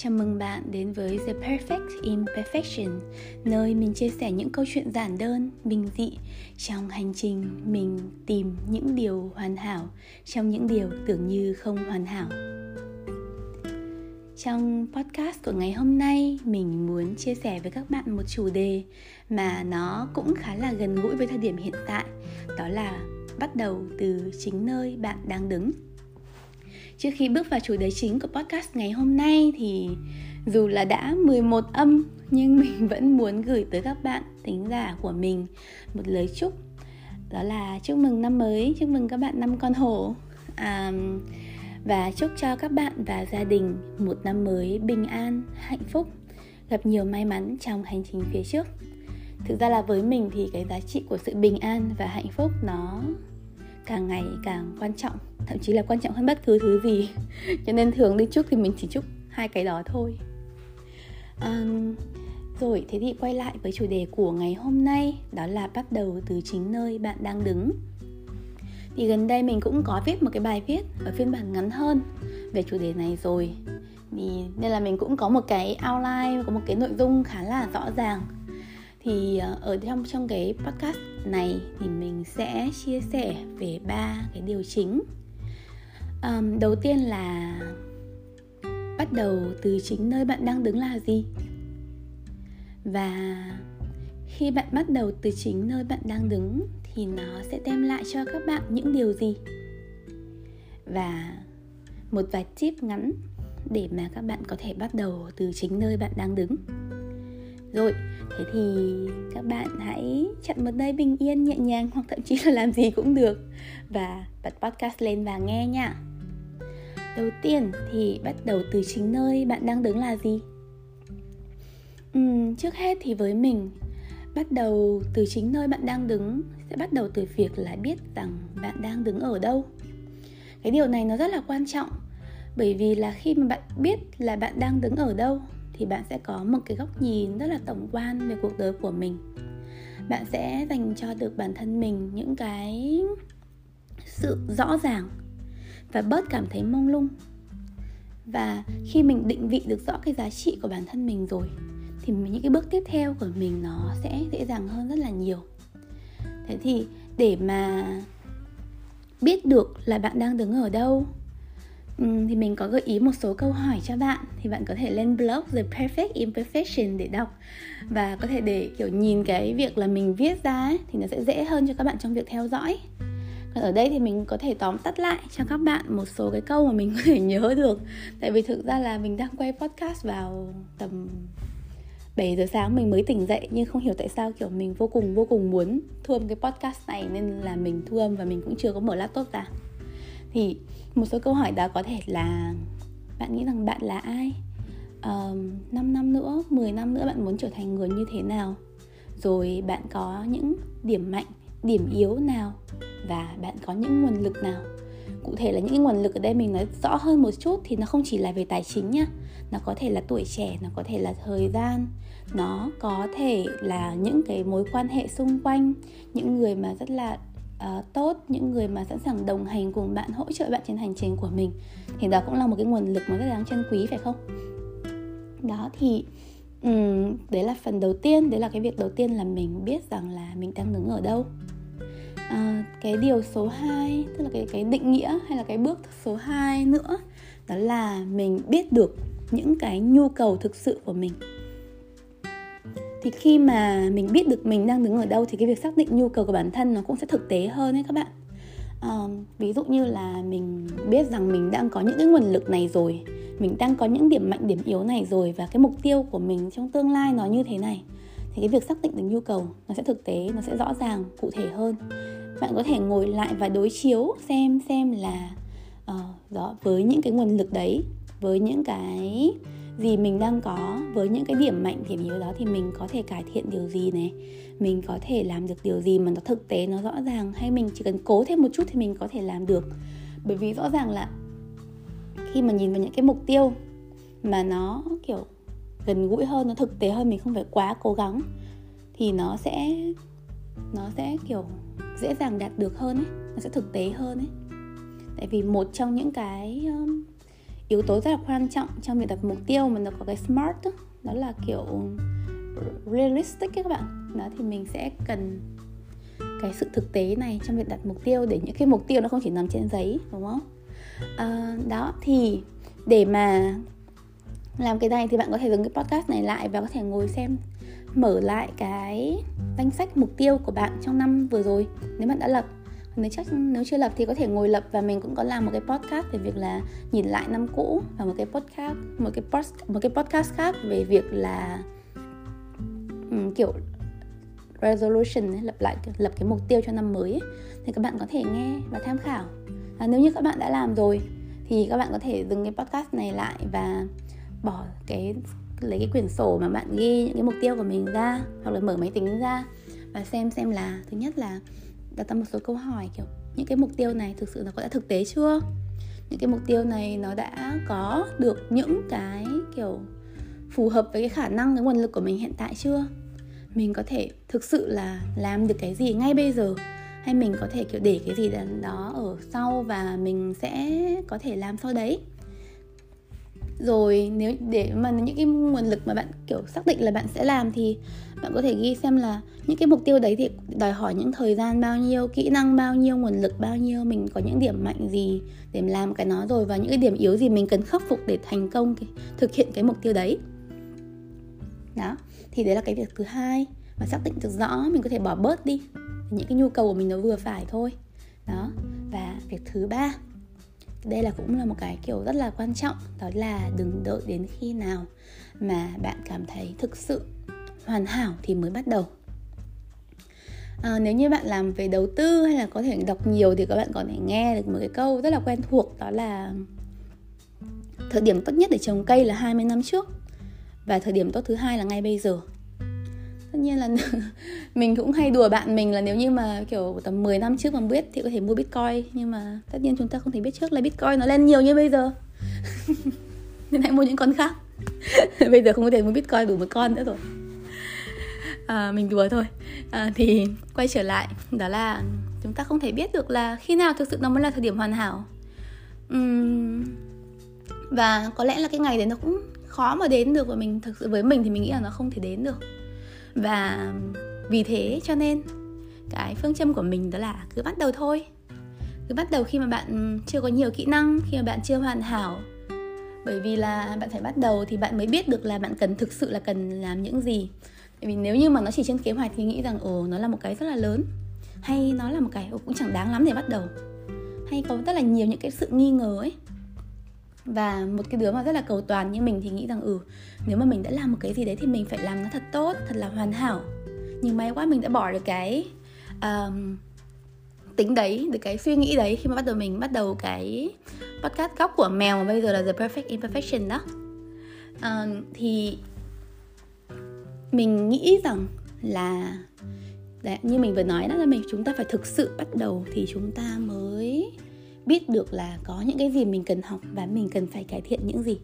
Chào mừng bạn đến với The Perfect Imperfection, nơi mình chia sẻ những câu chuyện giản đơn, bình dị trong hành trình mình tìm những điều hoàn hảo trong những điều tưởng như không hoàn hảo. Trong podcast của ngày hôm nay, mình muốn chia sẻ với các bạn một chủ đề mà nó cũng khá là gần gũi với thời điểm hiện tại, đó là bắt đầu từ chính nơi bạn đang đứng Trước khi bước vào chủ đề chính của podcast ngày hôm nay thì dù là đã 11 âm nhưng mình vẫn muốn gửi tới các bạn thính giả của mình một lời chúc đó là chúc mừng năm mới, chúc mừng các bạn năm con hổ. À, và chúc cho các bạn và gia đình một năm mới bình an, hạnh phúc, gặp nhiều may mắn trong hành trình phía trước. Thực ra là với mình thì cái giá trị của sự bình an và hạnh phúc nó càng ngày càng quan trọng thậm chí là quan trọng hơn bất cứ thứ gì. Cho nên thường đi chúc thì mình chỉ chúc hai cái đó thôi. Um, rồi thế thì quay lại với chủ đề của ngày hôm nay đó là bắt đầu từ chính nơi bạn đang đứng. Thì gần đây mình cũng có viết một cái bài viết ở phiên bản ngắn hơn về chủ đề này rồi. Thì nên là mình cũng có một cái outline có một cái nội dung khá là rõ ràng. Thì ờ, ở trong trong cái podcast này thì mình sẽ chia sẻ về ba cái điều chính. Um, đầu tiên là bắt đầu từ chính nơi bạn đang đứng là gì? Và khi bạn bắt đầu từ chính nơi bạn đang đứng thì nó sẽ đem lại cho các bạn những điều gì? Và một vài tip ngắn để mà các bạn có thể bắt đầu từ chính nơi bạn đang đứng rồi thế thì các bạn hãy chọn một nơi bình yên nhẹ nhàng hoặc thậm chí là làm gì cũng được và bật podcast lên và nghe nha. Đầu tiên thì bắt đầu từ chính nơi bạn đang đứng là gì? Uhm, trước hết thì với mình bắt đầu từ chính nơi bạn đang đứng sẽ bắt đầu từ việc là biết rằng bạn đang đứng ở đâu. Cái điều này nó rất là quan trọng bởi vì là khi mà bạn biết là bạn đang đứng ở đâu thì bạn sẽ có một cái góc nhìn rất là tổng quan về cuộc đời của mình. Bạn sẽ dành cho được bản thân mình những cái sự rõ ràng và bớt cảm thấy mông lung. Và khi mình định vị được rõ cái giá trị của bản thân mình rồi, thì những cái bước tiếp theo của mình nó sẽ dễ dàng hơn rất là nhiều. Thế thì để mà biết được là bạn đang đứng ở đâu thì mình có gợi ý một số câu hỏi cho bạn. Thì bạn có thể lên blog The Perfect Imperfection để đọc. Và có thể để kiểu nhìn cái việc là mình viết ra ấy, thì nó sẽ dễ hơn cho các bạn trong việc theo dõi. Còn ở đây thì mình có thể tóm tắt lại cho các bạn một số cái câu mà mình có thể nhớ được. Tại vì thực ra là mình đang quay podcast vào tầm 7 giờ sáng mình mới tỉnh dậy nhưng không hiểu tại sao kiểu mình vô cùng vô cùng muốn thu âm cái podcast này nên là mình thu âm và mình cũng chưa có mở laptop ra thì một số câu hỏi đó có thể là bạn nghĩ rằng bạn là ai? Um, 5 năm nữa 10 năm nữa bạn muốn trở thành người như thế nào? Rồi bạn có những điểm mạnh điểm yếu nào? Và bạn có những nguồn lực nào? Cụ thể là những cái nguồn lực ở đây mình nói rõ hơn một chút thì nó không chỉ là về tài chính nhá. Nó có thể là tuổi trẻ nó có thể là thời gian. Nó có thể là những cái mối quan hệ xung quanh những người mà rất là uh, tốt những người mà sẵn sàng đồng hành cùng bạn hỗ trợ bạn trên hành trình của mình. Thì đó cũng là một cái nguồn lực mà rất đáng trân quý phải không? Đó thì um, đấy là phần đầu tiên đấy là cái việc đầu tiên là mình biết rằng là mình đang đứng ở đâu. À, cái điều số 2 tức là cái cái định nghĩa hay là cái bước số 2 nữa đó là mình biết được những cái nhu cầu thực sự của mình thì khi mà mình biết được mình đang đứng ở đâu thì cái việc xác định nhu cầu của bản thân nó cũng sẽ thực tế hơn đấy các bạn. Um, ví dụ như là mình biết rằng mình đang có những cái nguồn lực này rồi mình đang có những điểm mạnh điểm yếu này rồi và cái mục tiêu của mình trong tương lai nó như thế này thì cái việc xác định được nhu cầu nó sẽ thực tế nó sẽ rõ ràng cụ thể hơn. Bạn có thể ngồi lại và đối chiếu xem xem là uh, đó với những cái nguồn lực đấy với những cái gì mình đang có, với những cái điểm mạnh điểm yếu đó thì mình có thể cải thiện điều gì này mình có thể làm được điều gì mà nó thực tế, nó rõ ràng? Hay mình chỉ cần cố thêm một chút thì mình có thể làm được? Bởi vì rõ ràng là khi mà nhìn vào những cái mục tiêu mà nó, kiểu, gần gũi hơn, nó thực tế hơn, mình không phải quá cố gắng, thì nó sẽ nó sẽ, kiểu, dễ dàng đạt được hơn ấy, nó sẽ thực tế hơn ấy. Tại vì một trong những cái yếu tố rất là quan trọng trong việc đặt mục tiêu mà nó có cái smart đó, đó là kiểu realistic các bạn. Đó thì mình sẽ cần cái sự thực tế này trong việc đặt mục tiêu để những cái mục tiêu nó không chỉ nằm trên giấy đúng không? À, đó thì để mà làm cái này thì bạn có thể dừng cái podcast này lại và có thể ngồi xem mở lại cái danh sách mục tiêu của bạn trong năm vừa rồi. Nếu bạn đã lập nếu chắc nếu chưa lập thì có thể ngồi lập và mình cũng có làm một cái podcast về việc là nhìn lại năm cũ và một cái podcast một cái post một cái podcast khác về việc là um, kiểu resolution lập lại lập cái mục tiêu cho năm mới ấy, thì các bạn có thể nghe và tham khảo. À, nếu như các bạn đã làm rồi thì các bạn có thể dừng cái podcast này lại và bỏ cái lấy cái quyển sổ mà bạn ghi những cái mục tiêu của mình ra hoặc là mở máy tính ra và xem xem là thứ nhất là đặt ra một số câu hỏi, kiểu, những cái mục tiêu này thực sự nó có đã thực tế chưa? Những cái mục tiêu này nó đã có được những cái, kiểu, phù hợp với cái khả năng, cái nguồn lực của mình hiện tại chưa? Mình có thể thực sự là làm được cái gì ngay bây giờ? Hay mình có thể, kiểu, để cái gì đó ở sau và mình sẽ có thể làm sau đấy? Rồi nếu để mà những cái nguồn lực mà bạn kiểu xác định là bạn sẽ làm thì bạn có thể ghi xem là những cái mục tiêu đấy thì đòi hỏi những thời gian bao nhiêu kỹ năng bao nhiêu nguồn lực bao nhiêu mình có những điểm mạnh gì để làm cái nó rồi và những cái điểm yếu gì mình cần khắc phục để thành công cái, thực hiện cái mục tiêu đấy. Đó thì đấy là cái việc thứ hai. Và xác định được rõ mình có thể bỏ bớt đi những cái nhu cầu của mình nó vừa phải thôi. Đó và việc thứ ba đây là cũng là một cái kiểu rất là quan trọng đó là đừng đợi đến khi nào mà bạn cảm thấy thực sự hoàn hảo thì mới bắt đầu. À, nếu như bạn làm về đầu tư hay là có thể đọc nhiều thì các bạn có thể nghe được một cái câu rất là quen thuộc đó là thời điểm tốt nhất để trồng cây là 20 năm trước và thời điểm tốt thứ hai là ngay bây giờ tất nhiên là mình cũng hay đùa bạn mình là nếu như mà kiểu tầm 10 năm trước mà biết thì có thể mua bitcoin nhưng mà tất nhiên chúng ta không thể biết trước là bitcoin nó lên nhiều như bây giờ. Nên hãy mua những con khác. Bây giờ không có thể mua bitcoin đủ một con nữa rồi. À, mình đùa thôi. À, thì quay trở lại đó là chúng ta không thể biết được là khi nào thực sự nó mới là thời điểm hoàn hảo. Uhm, và có lẽ là cái ngày đấy nó cũng khó mà đến được và mình thực sự với mình thì mình nghĩ là nó không thể đến được và vì thế cho nên, cái phương châm của mình đó là cứ bắt đầu thôi. Cứ bắt đầu khi mà bạn chưa có nhiều kỹ năng, khi mà bạn chưa hoàn hảo. Bởi vì là bạn phải bắt đầu thì bạn mới biết được là bạn cần thực sự là cần làm những gì. Tại vì nếu như mà nó chỉ trên kế hoạch thì nghĩ rằng, ồ, nó là một cái rất là lớn. Hay nó là một cái cũng chẳng đáng lắm để bắt đầu. Hay có rất là nhiều những cái sự nghi ngờ ấy và một cái đứa mà rất là cầu toàn như mình thì nghĩ rằng ừ nếu mà mình đã làm một cái gì đấy thì mình phải làm nó thật tốt thật là hoàn hảo. Nhưng may quá mình đã bỏ được cái um, tính đấy được cái suy nghĩ đấy khi mà bắt đầu mình bắt đầu cái podcast góc của mèo mà bây giờ là the perfect imperfection đó. Uh, thì mình nghĩ rằng là đấy, như mình vừa nói đó là mình chúng ta phải thực sự bắt đầu thì chúng ta mới biết được là có những cái gì mình cần học và mình cần phải cải thiện những gì.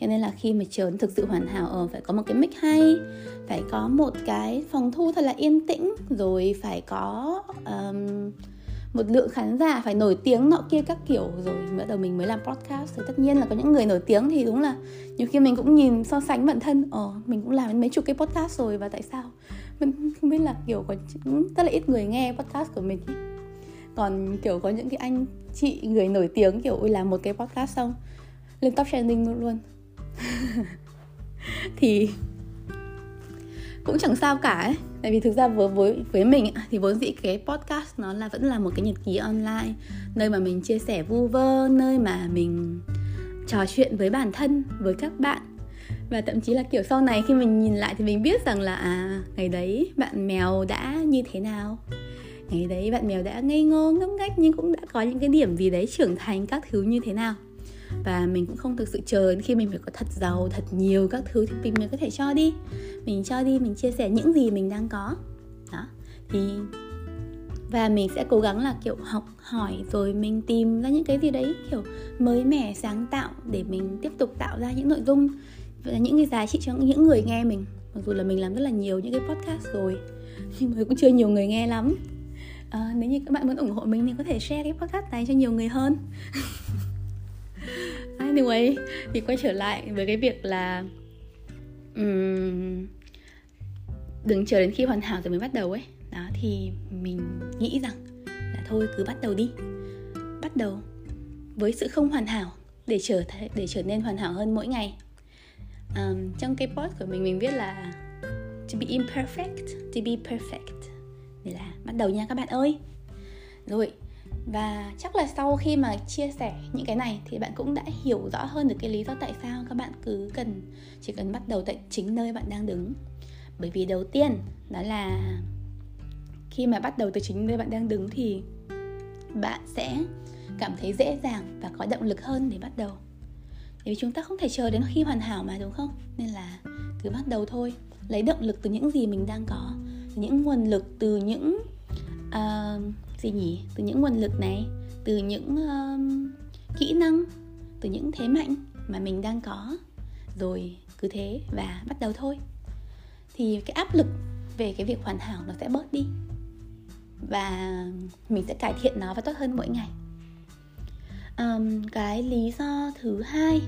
Cho nên là khi mà chớn thực sự hoàn hảo ở phải có một cái mic hay phải có một cái phòng thu thật là yên tĩnh rồi phải có um, một lượng khán giả phải nổi tiếng nọ kia các kiểu rồi bắt đầu mình mới làm podcast. Thì tất nhiên là có những người nổi tiếng thì đúng là nhiều khi mình cũng nhìn so sánh bản thân ờ mình cũng làm mấy chục cái podcast rồi và tại sao? Mình không biết là kiểu có rất là ít người nghe podcast của mình còn, kiểu, có những cái anh chị, người nổi tiếng, kiểu, ôi, làm một cái podcast xong, lên top trending luôn. Luôn thì cũng chẳng sao cả ấy. Tại vì thực ra với với với mình thì vốn dĩ cái podcast nó là, vẫn là một cái nhật ký online, nơi mà mình chia sẻ vu vơ, nơi mà mình trò chuyện với bản thân, với các bạn. Và thậm chí là, kiểu, sau này khi mình nhìn lại thì mình biết rằng là à ngày đấy bạn mèo đã như thế nào ngày đấy bạn mèo đã ngây ngô, ngốc nghếch nhưng cũng đã có những cái điểm gì đấy trưởng thành các thứ như thế nào. Và mình cũng không thực sự chờ đến khi mình phải có thật giàu, thật nhiều các thứ thì mình mới có thể cho đi. Mình cho đi, mình chia sẻ những gì mình đang có. Đó. Thì, và mình sẽ cố gắng là, kiểu, học, hỏi rồi mình tìm ra những cái gì đấy, kiểu, mới mẻ, sáng tạo để mình tiếp tục tạo ra những nội dung những cái giá trị cho những người nghe mình. Mặc dù là mình làm rất là nhiều những cái podcast rồi, nhưng mà cũng chưa nhiều người nghe lắm à, nếu như các bạn muốn ủng hộ mình thì có thể share cái podcast này cho nhiều người hơn. Anyway thì quay trở lại với cái việc là um, đừng chờ đến khi hoàn hảo rồi mới bắt đầu ấy. Đó thì mình nghĩ rằng là thôi cứ bắt đầu đi. Bắt đầu với sự không hoàn hảo để trở để trở nên hoàn hảo hơn mỗi ngày. Um, trong cái post của mình mình viết là to be imperfect to be perfect để là bắt đầu nha các bạn ơi. Rồi, và chắc là sau khi mà chia sẻ những cái này thì bạn cũng đã hiểu rõ hơn được cái lý do tại sao các bạn cứ cần, chỉ cần bắt đầu tại chính nơi bạn đang đứng. Bởi vì đầu tiên, đó là khi mà bắt đầu từ chính nơi bạn đang đứng thì bạn sẽ cảm thấy dễ dàng và có động lực hơn để bắt đầu. Bởi vì chúng ta không thể chờ đến khi hoàn hảo mà, đúng không? Nên là cứ bắt đầu thôi, lấy động lực từ những gì mình đang có những nguồn lực từ những uh, gì nhỉ? Từ những nguồn lực này từ những uh, kỹ năng từ những thế mạnh mà mình đang có. Rồi cứ thế và bắt đầu thôi. Thì cái áp lực về cái việc hoàn hảo nó sẽ bớt đi. Và mình sẽ cải thiện nó và tốt hơn mỗi ngày. Um, cái lý do thứ hai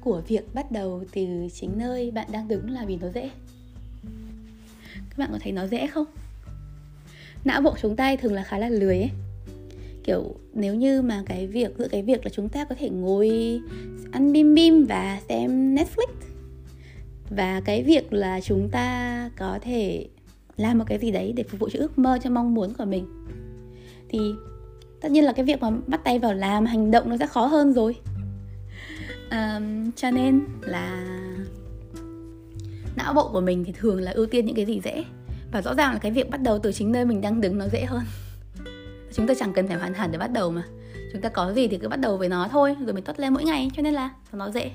của việc bắt đầu từ chính nơi bạn đang đứng là vì nó dễ các bạn có thấy nó dễ không? Não bộ chúng ta thường là khá là lười ấy. Kiểu nếu như mà cái việc giữa cái việc là chúng ta có thể ngồi ăn bim bim và xem Netflix và cái việc là chúng ta có thể làm một cái gì đấy để phục vụ cho ước mơ cho mong muốn của mình thì tất nhiên là cái việc mà bắt tay vào làm hành động nó sẽ khó hơn rồi. Um, cho nên là não bộ của mình thì thường là ưu tiên những cái gì dễ? Và rõ ràng là cái việc bắt đầu từ chính nơi mình đang đứng nó dễ hơn. Chúng ta chẳng cần phải hoàn hẳn để bắt đầu mà. Chúng ta có gì thì cứ bắt đầu với nó thôi, rồi mình tốt lên mỗi ngày, cho nên là nó dễ.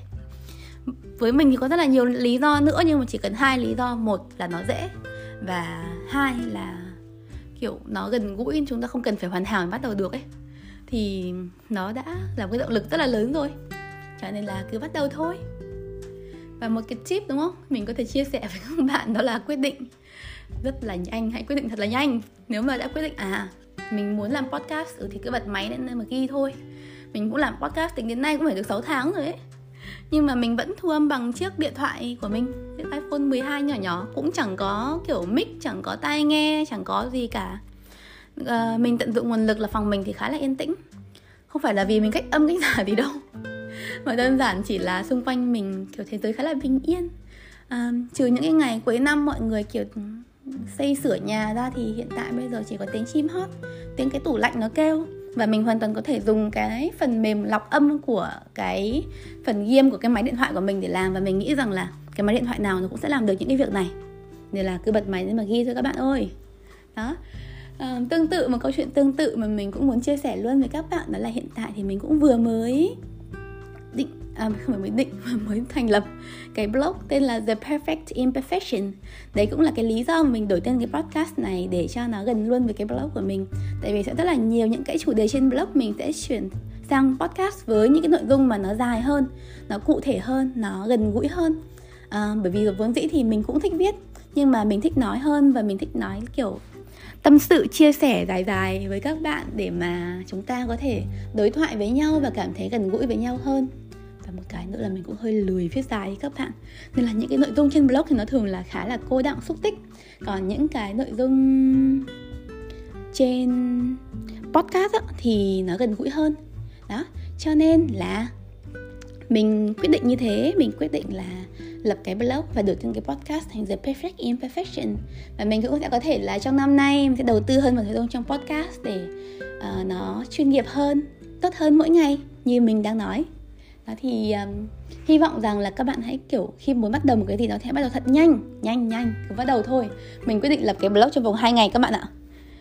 Với mình thì có rất là nhiều lý do nữa, nhưng mà chỉ cần hai lý do. Một là nó dễ, và hai là, kiểu, nó gần gũi, chúng ta không cần phải hoàn hảo để bắt đầu được ấy. Thì nó đã là một cái động lực rất là lớn rồi. Cho nên là cứ bắt đầu thôi và một cái tip đúng không? Mình có thể chia sẻ với các bạn đó là quyết định rất là nhanh. Hãy quyết định thật là nhanh. Nếu mà đã quyết định à mình muốn làm podcast ừ thì cứ bật máy lên mà ghi thôi. Mình cũng làm podcast tính đến nay cũng phải được 6 tháng rồi ấy. Nhưng mà mình vẫn thu âm bằng chiếc điện thoại của mình. Chiếc iPhone 12 nhỏ nhỏ cũng chẳng có kiểu mic chẳng có tai nghe chẳng có gì cả. À, mình tận dụng nguồn lực là phòng mình thì khá là yên tĩnh. Không phải là vì mình cách âm cách giả gì đâu mà đơn giản chỉ là xung quanh mình kiểu thế giới khá là bình yên. À, trừ những cái ngày cuối năm mọi người kiểu xây sửa nhà ra thì hiện tại bây giờ chỉ có tiếng chim hót tiếng cái tủ lạnh nó kêu. Và mình hoàn toàn có thể dùng cái phần mềm lọc âm của cái phần ghi âm của cái máy điện thoại của mình để làm. Và mình nghĩ rằng là cái máy điện thoại nào nó cũng sẽ làm được những cái việc này. Nên là cứ bật máy lên mà ghi thôi các bạn ơi đó. À, tương tự một câu chuyện tương tự mà mình cũng muốn chia sẻ luôn với các bạn đó là hiện tại thì mình cũng vừa mới à, không phải mới định mà mới thành lập cái blog tên là The Perfect Imperfection. Đấy cũng là cái lý do mà mình đổi tên cái podcast này để cho nó gần luôn với cái blog của mình. Tại vì sẽ rất là nhiều những cái chủ đề trên blog mình sẽ chuyển sang podcast với những cái nội dung mà nó dài hơn nó cụ thể hơn nó gần gũi hơn. À, bởi vì vốn dĩ thì mình cũng thích viết nhưng mà mình thích nói hơn và mình thích nói kiểu tâm sự chia sẻ dài dài với các bạn để mà chúng ta có thể đối thoại với nhau và cảm thấy gần gũi với nhau hơn và một cái nữa là mình cũng hơi lười viết dài ấy các bạn. Nên là những cái nội dung trên blog thì nó thường là khá là cô đọng xúc tích. Còn những cái nội dung trên podcast á, thì nó gần gũi hơn. Đó cho nên là mình quyết định như thế. Mình quyết định là lập cái blog và đổi tên cái podcast thành The Perfect Imperfection. Và mình cũng sẽ có thể là trong năm nay mình sẽ đầu tư hơn vào nội dung trong podcast để uh, nó chuyên nghiệp hơn tốt hơn mỗi ngày như mình đang nói đó thì um, hy vọng rằng là các bạn hãy kiểu khi muốn bắt đầu một cái gì đó thì hãy bắt đầu thật nhanh nhanh nhanh cứ bắt đầu thôi. Mình quyết định lập cái blog trong vòng 2 ngày các bạn ạ.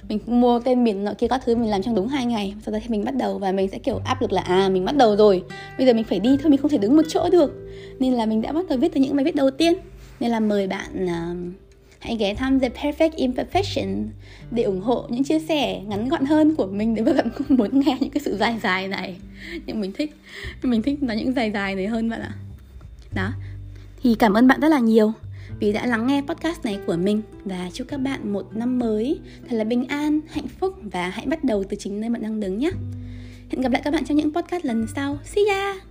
Mình mua tên miền nọ kia các thứ mình làm trong đúng hai ngày sau đó thì mình bắt đầu và mình sẽ kiểu áp lực là à mình bắt đầu rồi. Bây giờ mình phải đi thôi mình không thể đứng một chỗ được. Nên là mình đã bắt đầu viết từ những bài viết đầu tiên. Nên là mời bạn uh, hãy ghé thăm The Perfect Imperfection để ủng hộ những chia sẻ ngắn gọn hơn của mình nếu bạn không muốn nghe những cái sự dài dài này nhưng mình thích mình thích nói những dài dài này hơn bạn ạ đó thì cảm ơn bạn rất là nhiều vì đã lắng nghe podcast này của mình và chúc các bạn một năm mới thật là bình an, hạnh phúc và hãy bắt đầu từ chính nơi bạn đang đứng nhé. Hẹn gặp lại các bạn trong những podcast lần sau. See ya!